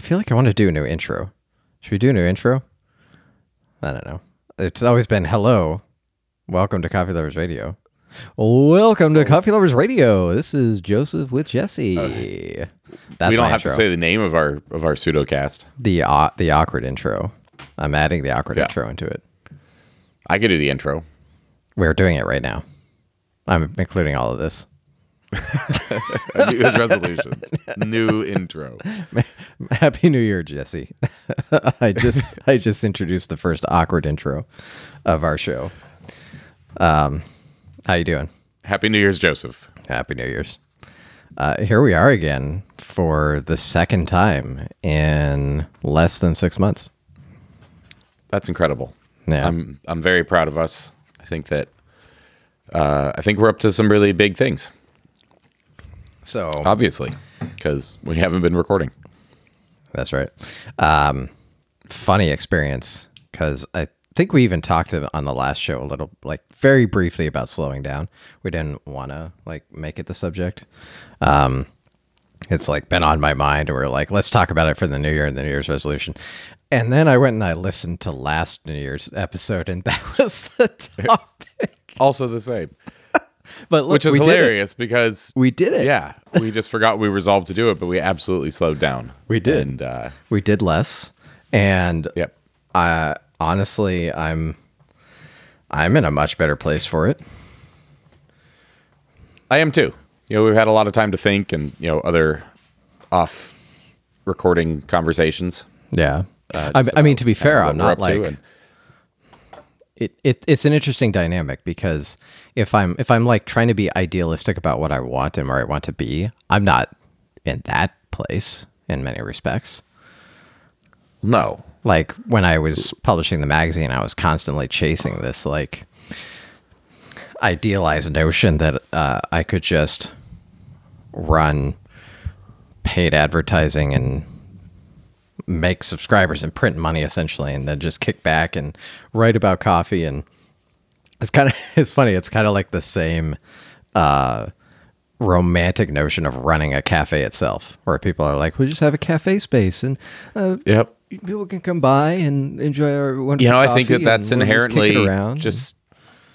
I feel like I want to do a new intro. Should we do a new intro? I don't know. It's always been hello. Welcome to Coffee Lovers Radio. Welcome to Coffee Lovers Radio. This is Joseph with Jesse. Uh, That's we don't my have intro. to say the name of our of our pseudocast. the au- the awkward intro. I'm adding the awkward Yeah. intro into it. I could do the intro. We're doing it right now. I'm including all of this. New Year's resolutions. New intro. Happy New Year, Jesse. I just I just introduced the first awkward intro of our show. Um, how you doing? Happy New Year's, Joseph. Happy New Year's. Uh, here we are again for the second time in less than six months. That's incredible. Yeah. I'm I'm very proud of us. I think that uh, I think we're up to some really big things. So Obviously, because we haven't been recording. That's right. Um, funny experience because I think we even talked on the last show a little, like very briefly about slowing down. We didn't want to like make it the subject. Um, it's like been on my mind, we're like, let's talk about it for the new year and the New Year's resolution. And then I went and I listened to last New Year's episode, and that was the topic. Also the same, But look, which is hilarious because We did it. yeah, we just forgot we resolved to do it, but we absolutely slowed down. We did. And uh, we did less, and yep. I honestly, I'm I'm in a much better place for it. I am too. You know, we've had a lot of time to think and, you know, other off recording conversations. Yeah. uh, I, I mean, to be fair, I'm not like and- it, it. It's an interesting dynamic because if I'm if I'm like trying to be idealistic about what I want and where I want to be, I'm not in that place in many respects. no. Like when I was publishing the magazine, I was constantly chasing this like idealized notion that uh, I could just run paid advertising and make subscribers and print money essentially and then just kick back and write about coffee and it's kind of it's funny it's kind of like the same uh romantic notion of running a cafe itself where people are like we just have a cafe space and uh, Yep. people can come by and enjoy our wonderful You know, I think that that's and we'll just inherently around. just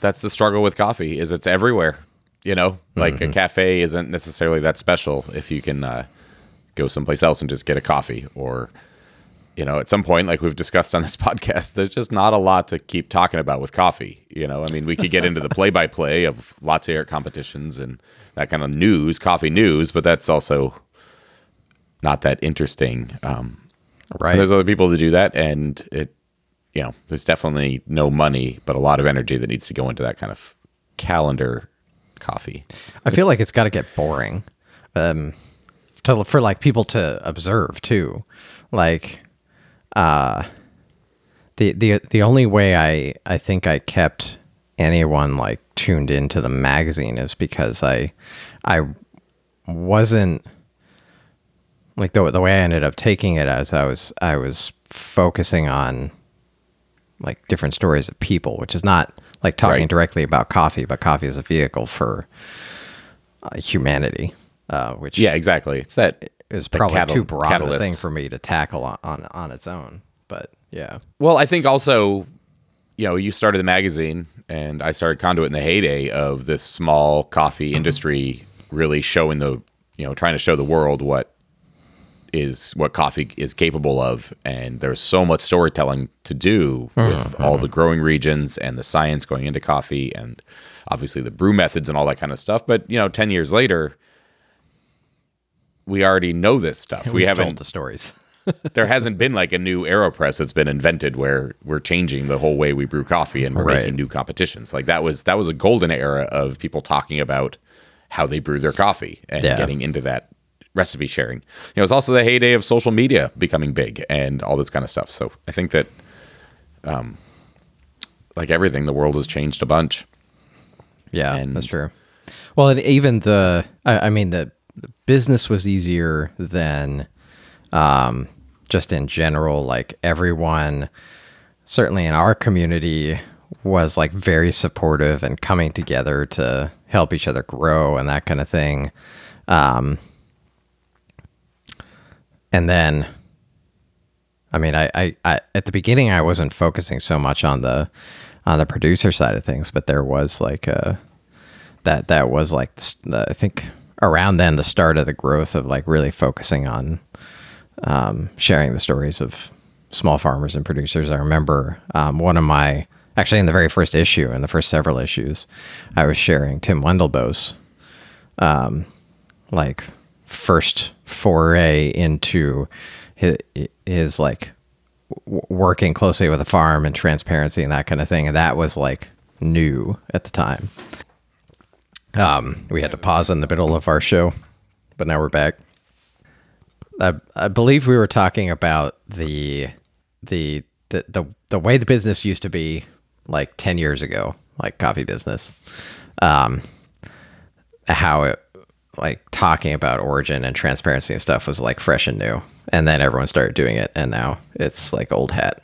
that's the struggle with coffee is it's everywhere. You know, like Mm-hmm. a cafe isn't necessarily that special if you can uh, go someplace else and just get a coffee or you know, at some point, like we've discussed on this podcast, there's just not a lot to keep talking about with coffee. You know, I mean, we could get into the play-by-play of latte art competitions and that kind of news, coffee news, but that's also not that interesting. Um, right there's other people to do that, and it, you know, there's definitely no money, but a lot of energy that needs to go into that kind of calendar coffee. I feel like it's got to get boring, um, to, for like people to observe too. Like, uh, the the the only way I I think I kept anyone like tuned into the magazine is because I I wasn't like the the way I ended up taking it as I was I was focusing on like different stories of people, which is not like talking Right. directly about coffee, but coffee is a vehicle for uh, humanity, uh, which Yeah, exactly. It's that is probably catal- too broad a thing for me to tackle on, on on its own. But yeah, Well, I think also, you know, you started the magazine and I started Conduit in the heyday of this small coffee mm-hmm. industry really showing the, you know, trying to show the world what is what coffee is capable of. And there's so much storytelling to do mm-hmm. with all the mm-hmm. growing regions and the science going into coffee and obviously the brew methods and all that kind of stuff. But you know 10 years later we already know this stuff we haven't told the stories. there hasn't been like a new aeropress that's been invented where we're changing the whole way we brew coffee and we're Right. making new competitions like that was that was a golden era of people talking about how they brew their coffee and Yeah. getting into that recipe sharing you know it's also the heyday of social media becoming big and all this kind of stuff so i think that um like everything the world has changed a bunch Yeah, And- that's true. Well, and even the, I, I mean, the business was easier than um, just in general. Like everyone, certainly in our community, was like very supportive and coming together to help each other grow and that kind of thing. Um, and then I mean, I, I, I at the beginning I wasn't focusing so much on the on the producer side of things, but there was like a that that was like I think around then the start of the growth of like really focusing on um, sharing the stories of small farmers and producers. I remember um, one of my actually in the very first issue, in the first several issues, I was sharing Tim Wendelboe's um, like first foray into his, his like working closely with a farm and transparency and that kind of thing. And that was like new at the time. Um, we had to pause in the middle of our show, but now we're back. I, I believe we were talking about the, the the the the way the business used to be like 10 years ago, like coffee business. Um, how it like talking about origin and transparency and stuff was like fresh and new. And then everyone started doing it and now it's like old hat.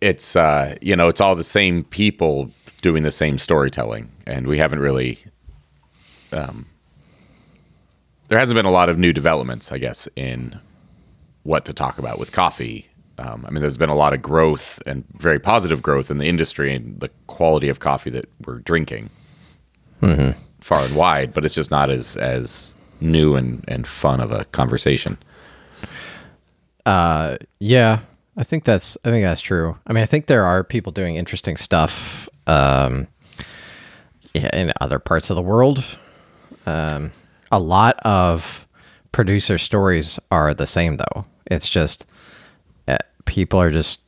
It's uh, you know, it's all the same people doing the same storytelling, and we haven't really. Um, there hasn't been a lot of new developments, I guess, in what to talk about with coffee. Um, I mean, there's been a lot of growth and very positive growth in the industry and the quality of coffee that we're drinking, mm-hmm. far and wide. But it's just not as as new and and fun of a conversation. Uh, yeah, I think that's I think that's true. I mean, I think there are people doing interesting stuff um, in other parts of the world. Um, a lot of producer stories are the same, though. It's just uh, people are just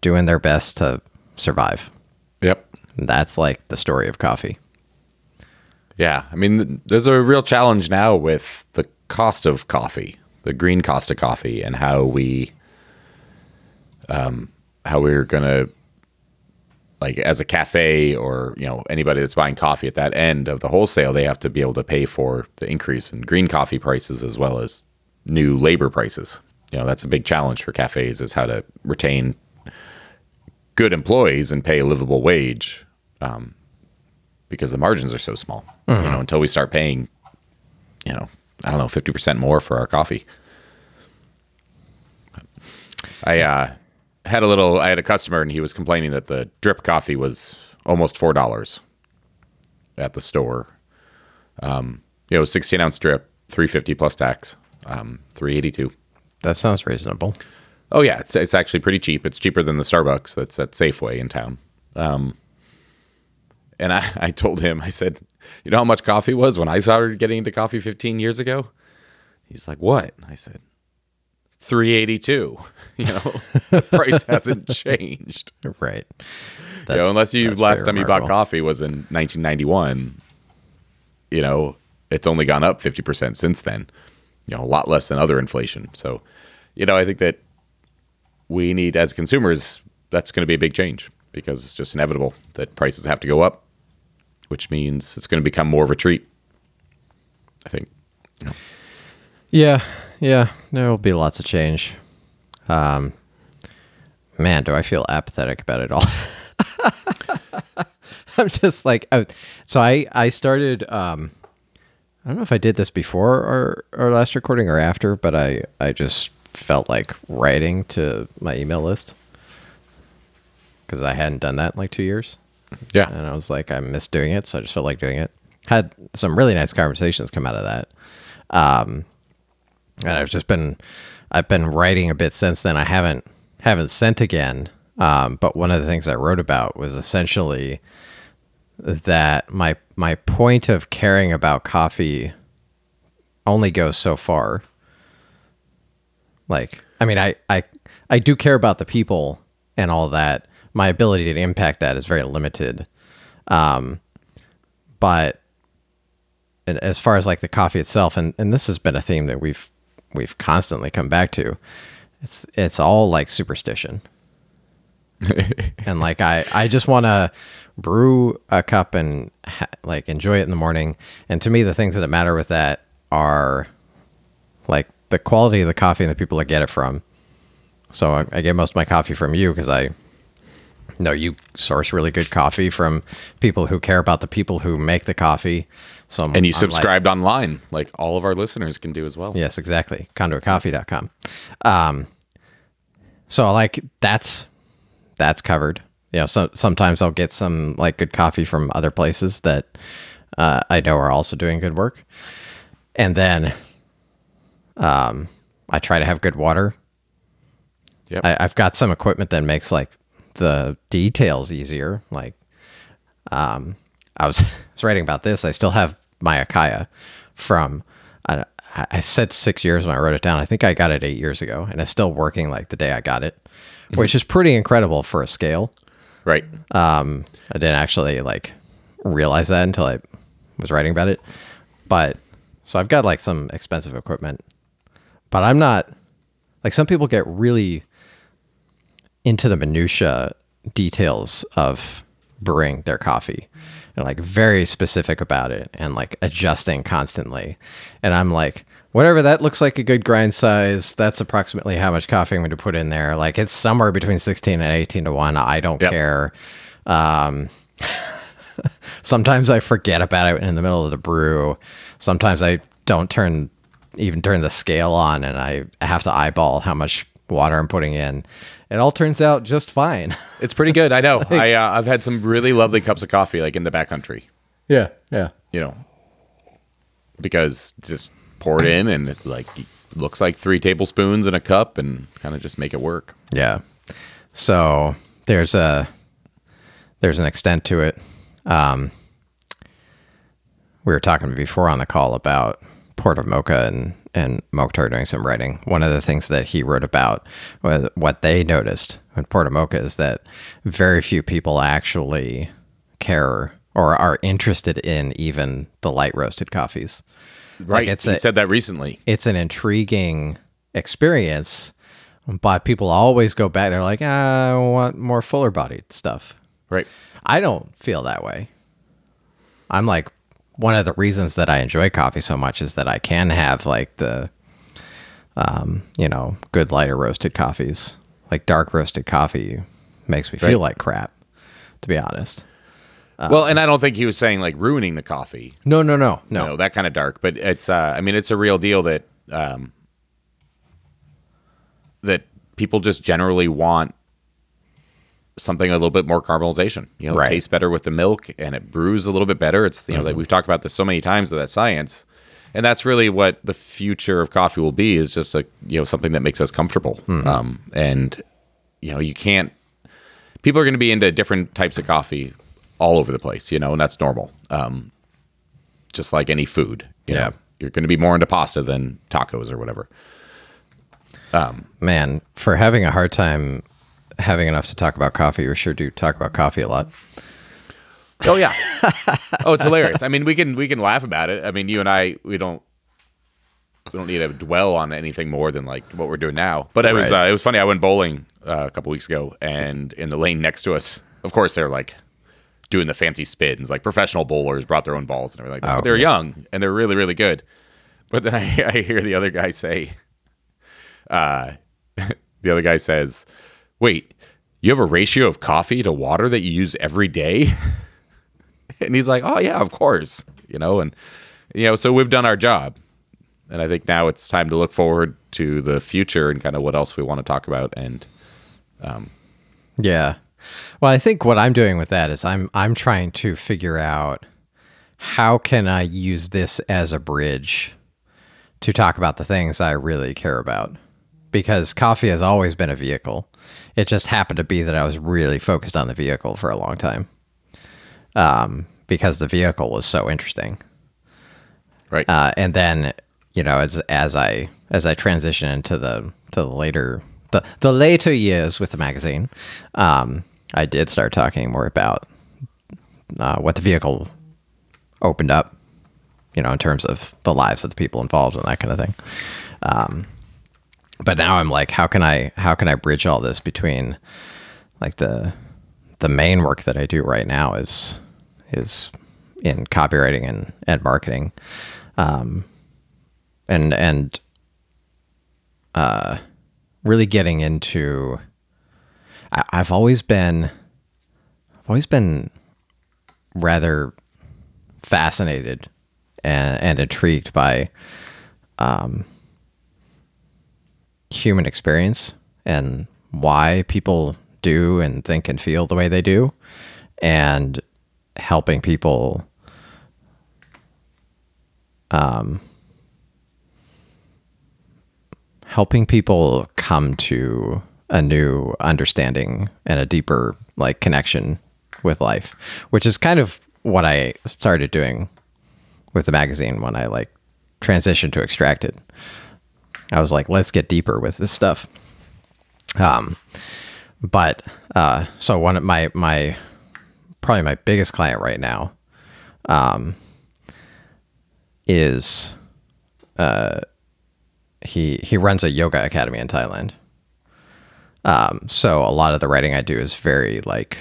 doing their best to survive. Yep. That's like the story of coffee. Yeah. I mean, there's a real challenge now with the cost of coffee, the green cost of coffee, and how we, um, how we're going to like as a cafe or you know anybody that's buying coffee at that end of the wholesale they have to be able to pay for the increase in green coffee prices as well as new labor prices. You know that's a big challenge for cafes is how to retain good employees and pay a livable wage um, because the margins are so small. Mm-hmm. you know until we start paying you know i don't know 50% more for our coffee. I uh had a little. I had a customer, and he was complaining that the drip coffee was almost four dollars at the store. Um, you know, sixteen ounce drip, three fifty plus tax, um, three eighty two. That sounds reasonable. Oh yeah, it's it's actually pretty cheap. It's cheaper than the Starbucks that's at Safeway in town. Um, and I, I told him, I said, you know how much coffee was when I started getting into coffee 15 years ago? He's like, what? I said, 382 you know? The price hasn't changed. Right. You know, unless you last time you bought coffee was in 1991 you know it's only gone up 50% since then you know a lot less than other inflation. So you know i think that we need as consumers that's going to be a big change because it's just inevitable that prices have to go up which means it's going to become more of a treat i think. You know. yeah yeah, there will be lots of change. Um, man, do I feel apathetic about it all? I'm just like, oh, so I I started. Um, I don't know if I did this before our our last recording or after, but I I just felt like writing to my email list because I hadn't done that in like two years. Yeah, and I was like, I missed doing it, so I just felt like doing it. Had some really nice conversations come out of that. Um, and I've just been I've been writing a bit since then. I haven't haven't sent again. Um, but one of the things I wrote about was essentially that my my point of caring about coffee only goes so far. Like, I mean, I I I do care about the people and all that. My ability to impact that is very limited. Um, but as far as like the coffee itself, and, and this has been a theme that we've we've constantly come back to. It's it's all like superstition. and like I I just want to brew a cup and ha- like enjoy it in the morning. And to me, the things that matter with that are like the quality of the coffee and the people that get it from. So I, I get most of my coffee from you because I No, you source really good coffee from people who care about the people who make the coffee. So And you subscribed online, like all of our listeners can do as well. Yes, exactly. Conduitcoffee.com. Um, so like that's that's covered. You know, so sometimes I'll get some like good coffee from other places that uh, I know are also doing good work, and then um, I try to have good water. Yep. I, I've got some equipment that makes like the details easier. Like, um, I was, I was writing about this. I still have my Acaia from, I, I said six years when I wrote it down. I think I got it eight years ago, and it's still working like the day I got it, which is pretty incredible for a scale. Right. Um, I didn't actually like realize that until I was writing about it. But so I've got like some expensive equipment, but I'm not like some people get really into the minutia details of brewing their coffee and like very specific about it and like adjusting constantly. And I'm like, whatever that looks like a good grind size, that's approximately how much coffee I'm going to put in there. Like it's somewhere between 16 and 18 to 1. I don't Yep. care. Um, sometimes I forget about it in the middle of the brew. Sometimes I don't turn even turn the scale on and I have to eyeball how much water I'm putting in. It all turns out just fine. It's pretty good. I know. I uh, I've had some really lovely cups of coffee like in the backcountry. Yeah, yeah. You know, because just pour it in and it's like looks like three tablespoons in a cup and kind of just make it work. Yeah. So there's a there's an extent to it. Um, we were talking before on the call about Port of Mokha and and Mokhtar doing some writing. One of the things that he wrote about was what they noticed in Port of Mokha is that very few people actually care or are interested in even the light roasted coffees. Right. it's you a- said that recently. it's an intriguing experience, but people always go back. They're like, ah, I want more fuller bodied stuff. Right. I don't feel that way. I'm like, one of the reasons that I enjoy coffee so much is that I can have like the, um, you know, good lighter roasted coffees. Like dark roasted coffee makes me feel like crap, to be honest. well, and I don't think he was saying like ruining the coffee. No, no, no, no. know, that kind of dark. But it's, uh, I mean, it's a real deal that um, that people just generally want something a little bit more caramelization. You know, Right. it tastes better with the milk and it brews a little bit better. It's you know that we've talked about this so many times with that science, and that's really what the future of coffee will be. Is just a you know something that makes us comfortable. Um, and you know you can't. People are going to be into different types of coffee all over the place, you know, and that's normal. Um, just like any food. You Yeah. know, you're going to be more into pasta than tacos or whatever. Um, Man, for having a hard time having enough to talk about coffee, we sure do talk about coffee a lot. Oh yeah. oh, it's hilarious. I mean, we can we can laugh about it. I mean, you and I we don't we don't need to dwell on anything more than like what we're doing now. But it was uh, it was funny. I went bowling uh, a couple weeks ago, and in the lane next to us, of course, they're like doing the fancy spins. Like professional bowlers brought their own balls and everything like. Oh, but they're yes. young and they're really really good. But then I, I hear the other guy say, uh, the other guy says, "Wait, you have a ratio of coffee to water that you use every day?" and he's like, "Oh yeah, of course." You know, and you know, so we've done our job, and I think now it's time to look forward to the future and kind of what else we want to talk about. And um, Yeah. Well, I think what I'm doing with that is I'm I'm trying to figure out how can I use this as a bridge to talk about the things I really care about. Because coffee has always been a vehicle. It just happened to be that I was really focused on the vehicle for a long time. Um, because the vehicle was so interesting. right, Uh, and then you know as as I as I transition into the to the later the the later years with the magazine, um, I did start talking more about uh, what the vehicle opened up, you know, in terms of the lives of the people involved and that kind of thing. Um, but now I'm like, how can I how can I bridge all this between like the the main work that I do right now is is in copywriting and, and marketing. Um, and and uh, really getting into I, I've always been I've always been rather fascinated and, and intrigued by um, human experience and why people do and think and feel the way they do, and helping people um, helping people come to a new understanding and a deeper like connection with life, which is kind of what I started doing with the magazine when I like transitioned to Extracted. I was like, let's get deeper with this stuff. Um, but uh, so one of my my probably my biggest client right now, um, is uh, he he runs a yoga academy in Thailand. Um, so a lot of the writing I do is very like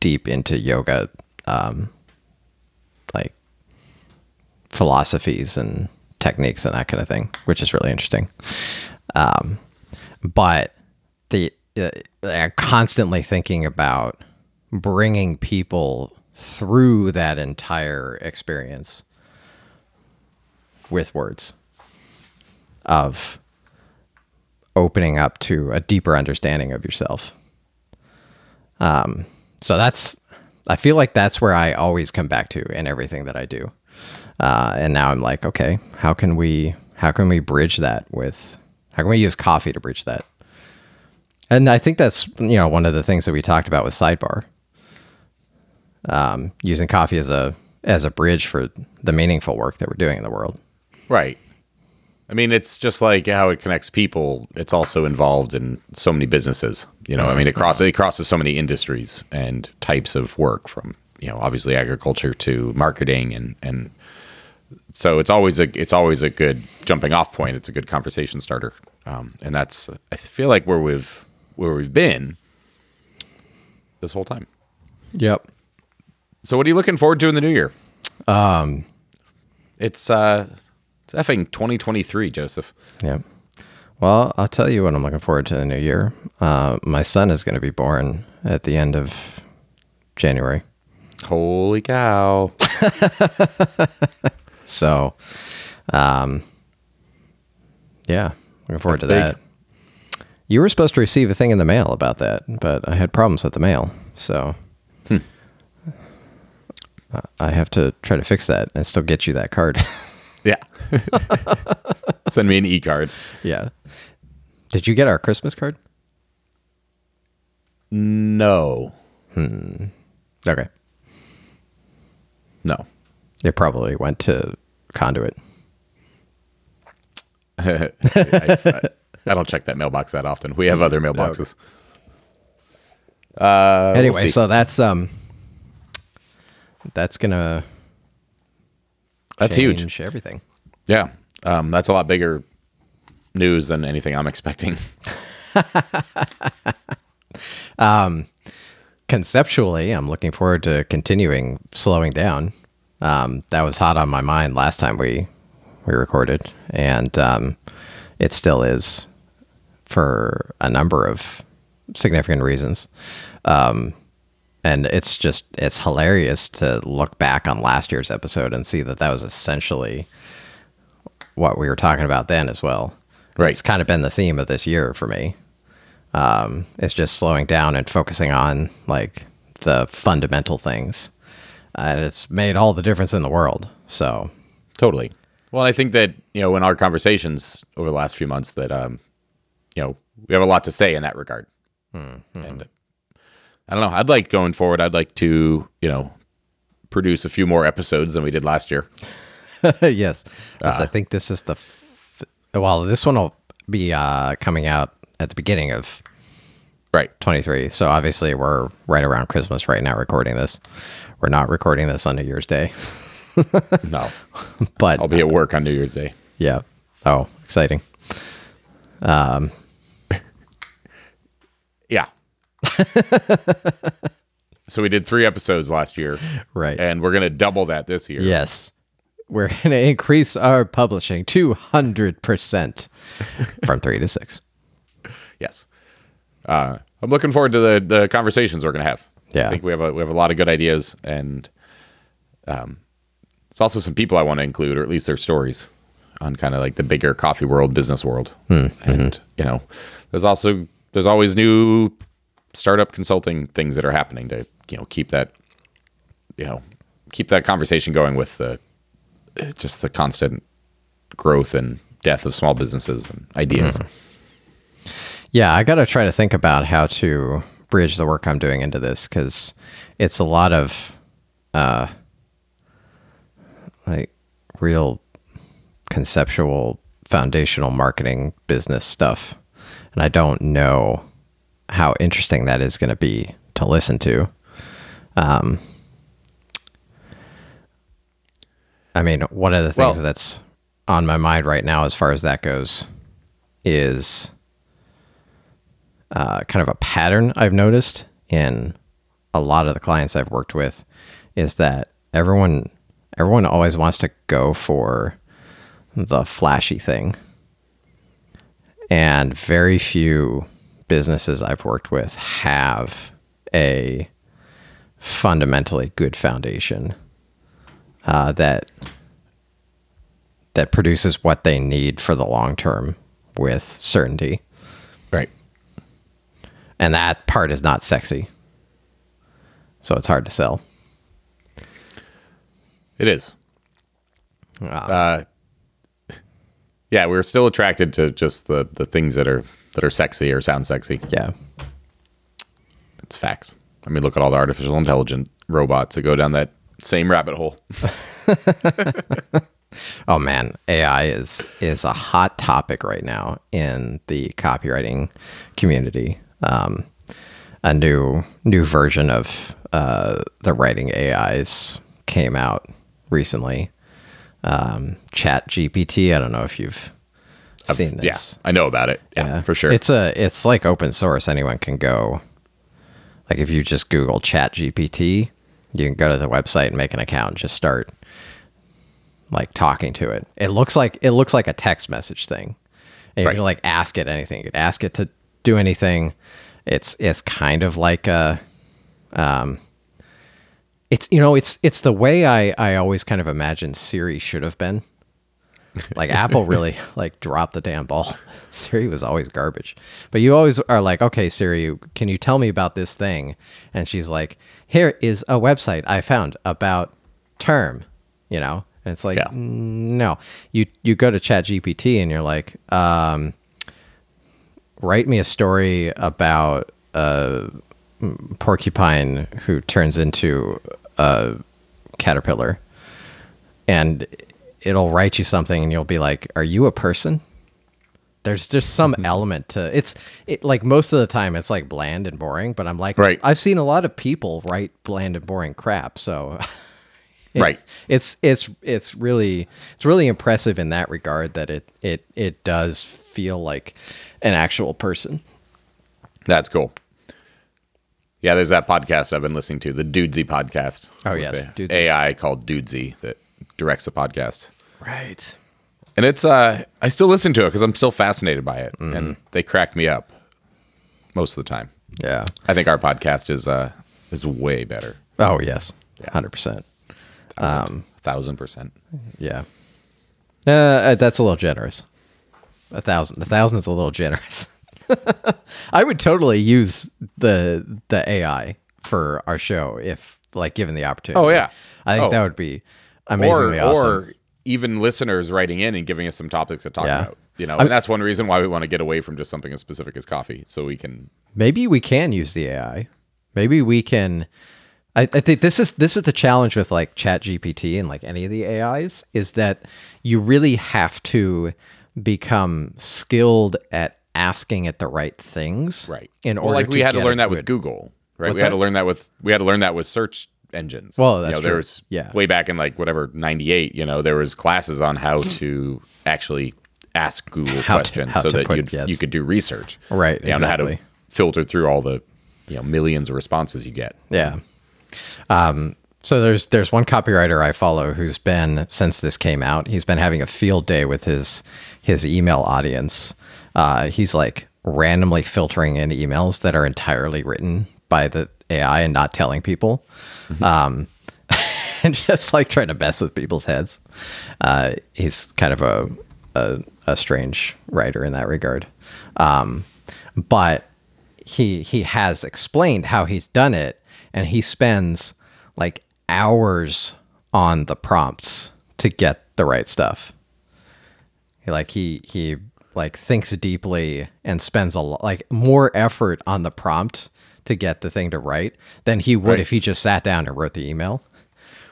deep into yoga, um, like philosophies and techniques and that kind of thing, which is really interesting. Um, but the uh, constantly thinking about bringing people through that entire experience with words of opening up to a deeper understanding of yourself. Um, so that's, I feel like that's where I always come back to in everything that I do. Uh, and now I'm like, okay, how can we, how can we bridge that with, how can we use coffee to bridge that? And I think that's, you know, one of the things that we talked about with Sidebar. Um, using coffee as a, as a bridge for the meaningful work that we're doing in the world. Right. I mean, it's just like how it connects people. It's also involved in so many businesses. You know, I mean, it crosses it crosses so many industries and types of work, from you know, obviously agriculture to marketing, and and so it's always a it's always a good jumping off point. It's a good conversation starter, um, and that's I feel like where we've where we've been this whole time. Yep. So, what are you looking forward to in the new year? Um, it's uh, it's effing 2023, Joseph. Yeah. Well, I'll tell you what I'm looking forward to in the new year. Uh, my son is going to be born at the end of January. Holy cow. So, um, yeah, looking forward That's to big. that. You were supposed to receive a thing in the mail about that, but I had problems with the mail. So, Hmm. I have to try to fix that and still get you that card. Yeah. Send me an e card. yeah. Did you get our Christmas card? No. Okay. No. It probably went to Conduit. I, I, I don't check that mailbox that often. We have other mailboxes. Uh, we'll anyway, so that's um that's gonna that's huge. everything. Yeah. Um, that's a lot bigger news than anything I'm expecting. um, Conceptually, I'm looking forward to continuing slowing down. Um, that was hot on my mind last time we we recorded, and um, it still is for a number of significant reasons. Um, and it's just it's hilarious to look back on last year's episode and see that that was essentially what we were talking about then as well. Right. It's kind of been the theme of this year for me. Um, it's just slowing down and focusing on like the fundamental things. And it's made all the difference in the world. So, Totally. Well, I think that you know in our conversations over the last few months that um, you know we have a lot to say in that regard. And I don't know. I'd like going forward. I'd like to you know produce a few more episodes than we did last year. yes. Yes, I think this is the f- well, this one will be uh, coming out at the beginning of Right. 23. So obviously we're right around Christmas right now recording this. We're not recording this on New Year's Day, No, but I'll be at work on New Year's Day. yeah. Oh, exciting. Um Yeah. so we did three episodes last year, Right. and we're gonna double that this year. Yes. We're going to increase our publishing 200% from 3 to 6. Yes. Uh, I'm looking forward to the the conversations we're gonna have. Yeah. I think we have a we have a lot of good ideas, and um, it's also some people I want to include, or at least their stories, on kind of like the bigger coffee world, business world, hmm, and mm-hmm. you know, there's also there's always new startup consulting things that are happening to you know keep that you know keep that conversation going with the just the constant growth and death of small businesses and ideas. Hmm. Yeah, I got to try to think about how to bridge the work I'm doing into this because it's a lot of uh, like real conceptual, foundational marketing business stuff. And I don't know how interesting that is going to be to listen to. Um, I mean, one of the things Well- that's on my mind right now, as far as that goes, is uh, kind of a pattern I've noticed in a lot of the clients I've worked with is that everyone everyone always wants to go for the flashy thing. And very few businesses I've worked with have a fundamentally good foundation uh, that that produces what they need for the long term with certainty Right. And that part is not sexy so it's hard to sell It is. Uh, Uh, yeah, we're still attracted to just the the things that are that are sexy or sound sexy. yeah It's facts. I mean, look at all the artificial intelligent robots that go down that same rabbit hole. oh man ai is is a hot topic right now in the copywriting community um, a new new version of uh, the writing ais came out recently um, chat gpt i don't know if you've seen Yeah, this I know about it. Yeah, for sure. It's a it's like open source. Anyone can go. Like if you just Google Chat GPT, you can go to the website and make an account and just start like talking to it. It looks like it looks like a text message thing. And you Right. can like ask it anything. You can ask it to do anything. It's it's kind of like a um it's you know it's it's the way I I always kind of imagined Siri should have been. Like Apple really like dropped the damn ball. Siri was always garbage. But you always are like, "Okay, Siri, can you tell me about this thing?" And she's like, "Here is a website I found about term." You know? And it's like, Yeah. "Mm, "No. You you go to ChatGPT and you're like, um write me a story about a porcupine who turns into a caterpillar. And it'll write you something and you'll be like are you a person? There's just some mm-hmm. element to it's it like most of the time it's like bland and boring but i'm like Right. i've seen a lot of people write bland and boring crap so it- Right. it's it's it's really it's really impressive in that regard that it it it does feel like an actual person That's cool. Yeah, there's that podcast I've been listening to, the Dudesy podcast. Oh, yes, Dudesy. AI called Dudesy that directs the podcast. right And it's uh I still listen to it because I'm still fascinated by it. Mm-hmm. And they crack me up most of the time. yeah I think our podcast is uh is way better. oh yes Yeah. 100% Um thousand percent. yeah uh, that's a little generous a thousand a thousand is a little generous i would totally use the the ai for our show if like given the opportunity Oh, yeah. i think Oh. that would be Or awesome or even listeners writing in and giving us some topics to talk Yeah. about. You know, and that's one reason why we want to get away from just something as specific as coffee. So we can maybe we can use the AI. Maybe we can. I, I think this is this is the challenge with like Chat GPT and like any of the AIs is that you really have to become skilled at asking it the right things, Right. In well, like we had to learn that with Google, right? What's we had that? to learn that with we had to learn that with search engines. Well, you that's know, there true. was Yeah. way back in like whatever '98. You know, there was classes on how to actually ask Google How to- questions how so that put- yes. you could do research, Right, You know, how to filter through all the you know millions of responses you get. Yeah. Um, so there's there's one copywriter I follow who's been since this came out. He's been having a field day with his his email audience. Uh, he's like randomly filtering in emails that are entirely written by the AI and not telling people, um, and just like trying to mess with people's heads. Uh, he's kind of a, a a strange writer in that regard, um, but he he has explained how he's done it, and he spends like hours on the prompts to get the right stuff. He, like he he like thinks deeply and spends a lot like more effort on the prompt to get the thing to write than he would Right. if he just sat down and wrote the email.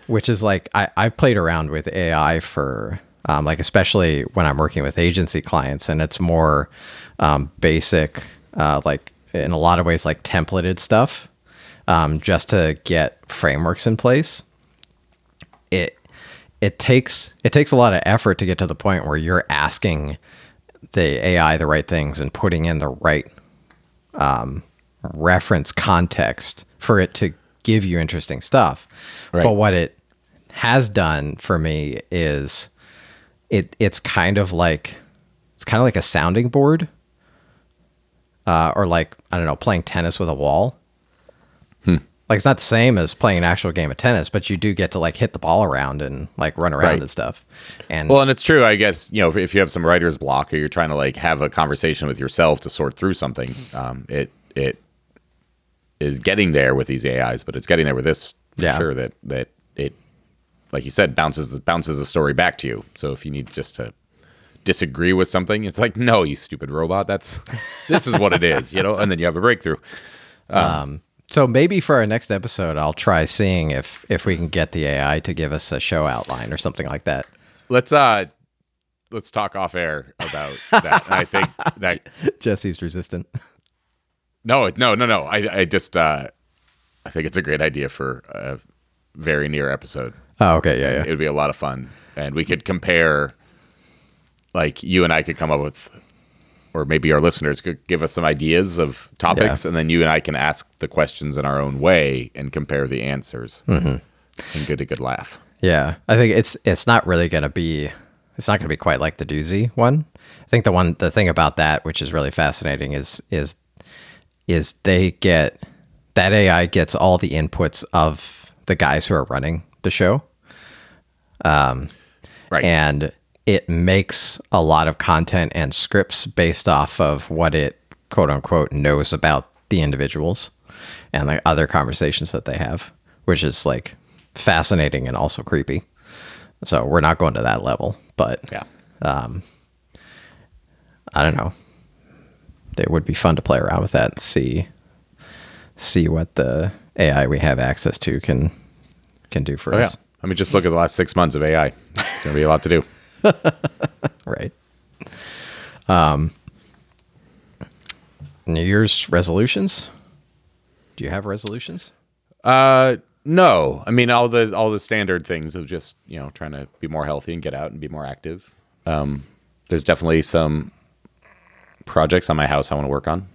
Which is like I I've played around with AI for um, like especially when I'm working with agency clients and it's more um, basic uh, like in a lot of ways like templated stuff um, just to get frameworks in place it it takes it takes a lot of effort to get to the point where you're asking the AI the right things and putting in the right um, reference context for it to give you interesting stuff. Right. But what it has done for me is it it's kind of like it's kind of like a sounding board, uh, or like I don't know, playing tennis with a wall. Hmm. Like it's not the same as playing an actual game of tennis, but you do get to like hit the ball around and like run around Right. and stuff. And Well, and it's true. I guess you know if, if you have some writer's block or you're trying to like have a conversation with yourself to sort through something, hmm. um, it it is getting there with these AIs, but it's getting there with this for Yeah. sure. That that it, like you said, bounces bounces the story back to you. So if you need just to disagree with something, it's like, no, you stupid robot. That's this is what it is, you know. And then you have a breakthrough. Um, um, so maybe for our next episode, I'll try seeing if if we can get the AI to give us a show outline or something like that. Let's uh, let's talk off air about that. I think that Jesse's resistant. No, no, no, no. I, I just, uh, I think it's a great idea for a very near episode. Oh, okay, yeah, yeah. It would be a lot of fun, and we could compare. Like you and I could come up with, or maybe our listeners could give us some ideas of topics, and then you and I can ask the questions in our own way and compare the answers, mm-hmm. and get a good laugh. yeah. I think it's it's not really gonna be it's not gonna be quite like the doozy one. I think the one the thing about that which is really fascinating is is is they get that AI gets all the inputs of the guys who are running the show. Um, right. and it makes a lot of content and scripts based off of what it quote unquote knows about the individuals and the other conversations that they have which is like fascinating and also creepy so we're not going to that level but yeah. Um, i don't know it would be fun to play around with that and see see what the ai we have access to can can do for Oh, yeah. us I mean, just look at the last six months of AI. It's going to be a lot to do. right um new year's resolutions do you have resolutions Uh, no. I mean, all the all the standard things of just you know trying to be more healthy and get out and be more active. Um, there's definitely some projects on my house I want to work on,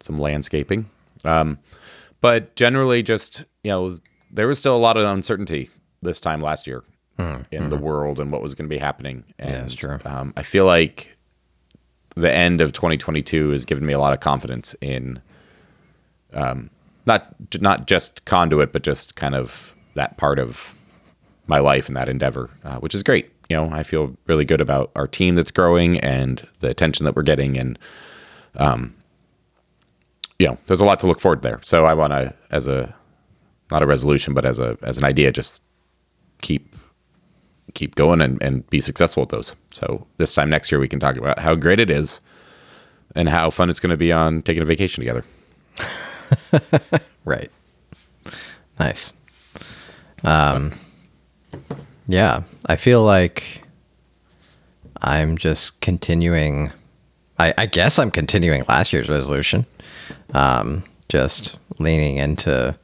some landscaping. Um, but generally, just you know, there was still a lot of uncertainty this time last year in the world and what was going to be happening. And, that's true. Um, I feel like the end of 2022 has given me a lot of confidence in not not just conduit, but just kind of that part of my life and that endeavor, uh, which is great. You know, I feel really good about our team that's growing and the attention that we're getting, and um, you know, there's a lot to look forward to there. So I want to, as a not a resolution, but as a as an idea, just keep keep going and, and be successful at those. So this time next year, we can talk about how great it is and how fun it's going to be on taking a vacation together. Right. Nice. Um yeah, I feel like I'm just continuing I, I guess I'm continuing last year's resolution. Um just leaning into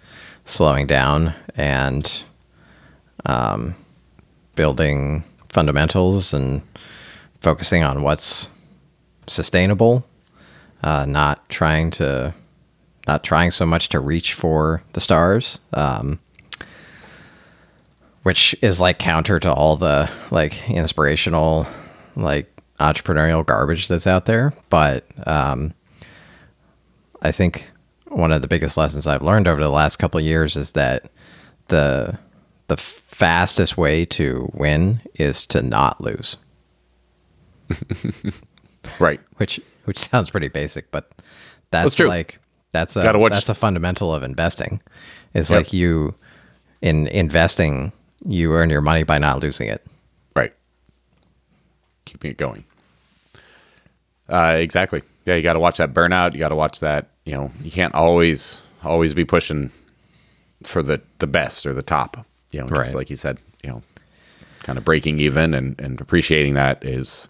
slowing down and um building fundamentals and focusing on what's sustainable, uh, not trying to not trying so much to reach for the stars, um, which is like counter to all the like inspirational, like entrepreneurial garbage that's out there. But um, I think one of the biggest lessons I've learned over the last couple years is that the the fastest way to win is to not lose. Right. Which which sounds pretty basic, but that's That's like that's a that's a fundamental of investing. Is Yep. like you in investing you earn your money by not losing it. Right. Keeping it going. Uh, exactly. Yeah, you got to watch that burnout. You got to watch that. You know, you can't always always be pushing for the the best or the top. You know, just Right. like you said. You know, kind of breaking even and and appreciating that is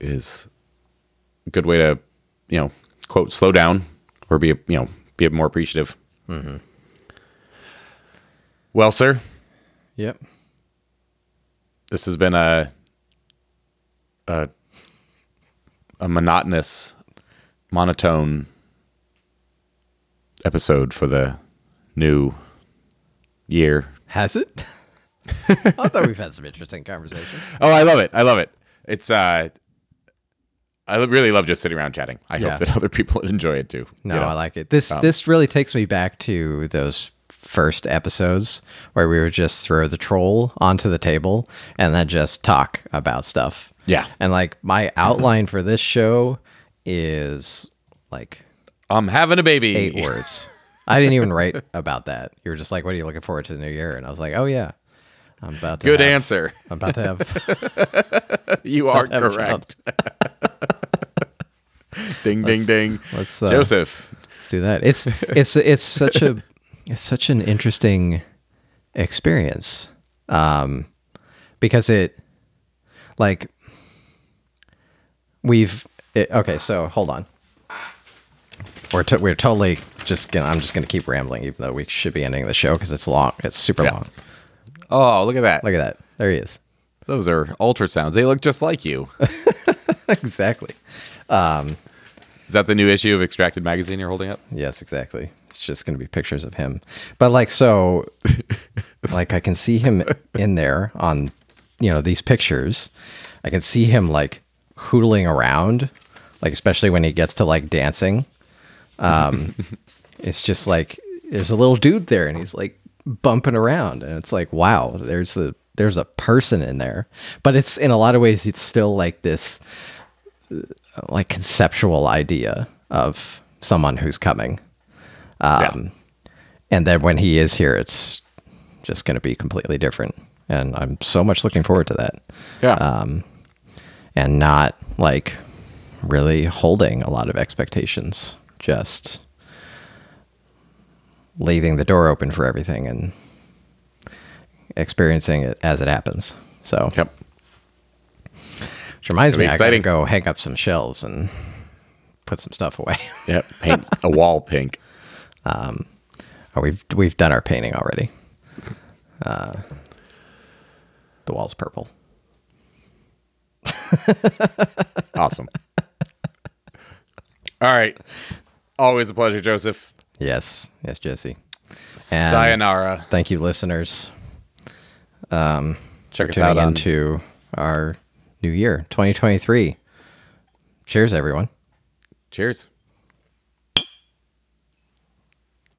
is a good way to you know quote slow down or be you know be more appreciative. Mm-hmm. Well, sir, Yep. this has been a a a monotonous monotone episode for the new year. Has it? I thought we've had some interesting conversation. Oh, I love it. I love it. It's uh I really love just sitting around chatting. I Yeah. hope that other people enjoy it too. No, you know? I like it. This this really takes me back to those first episodes where we would just throw the troll onto the table and then just talk about stuff. Yeah. And like my outline for this show is like I'm having a baby. eight words. I didn't even write about that. You were just like, "What are you looking forward to the new year?" And I was like, "Oh yeah, I'm about to Good have- answer. I'm about to have You are have correct. ding ding ding. let's, uh, Joseph. Let's do that. It's it's it's such a it's such an interesting experience, um, because it like we've it, okay. So hold on. We're to, we're totally just gonna. I'm just gonna keep rambling, even though we should be ending the show because it's long. It's super Yeah. long. Oh, look at that. Look at that. There he is. Those are ultrasounds. They look just like you. exactly. Is that the new issue of Extracted magazine you're holding up? Yes, exactly. It's just going to be pictures of him. But like so like I can see him in there on you know these pictures. I can see him like hootling around, like especially when he gets to like dancing. Um it's just like there's a little dude there and he's like bumping around and it's like wow, there's a there's a person in there. But it's in a lot of ways it's still like this like conceptual idea of someone who's coming. Um, And then when he is here, it's just going to be completely different. And I'm so much looking forward to that. yeah. Um, and not like really holding a lot of expectations, just leaving the door open for everything and experiencing it as it happens. So, yep. which reminds me, I exciting. gotta go hang up some shelves and put some stuff away. Yep. Paint a wall pink. Oh, we've we've done our painting already. Uh, the wall's purple. Awesome. All right. Always a pleasure, Joseph. Yes, yes, Jesse. Sayonara. Thank you, listeners. Um, Check us out on into our new year, 2023. Cheers, everyone. Cheers.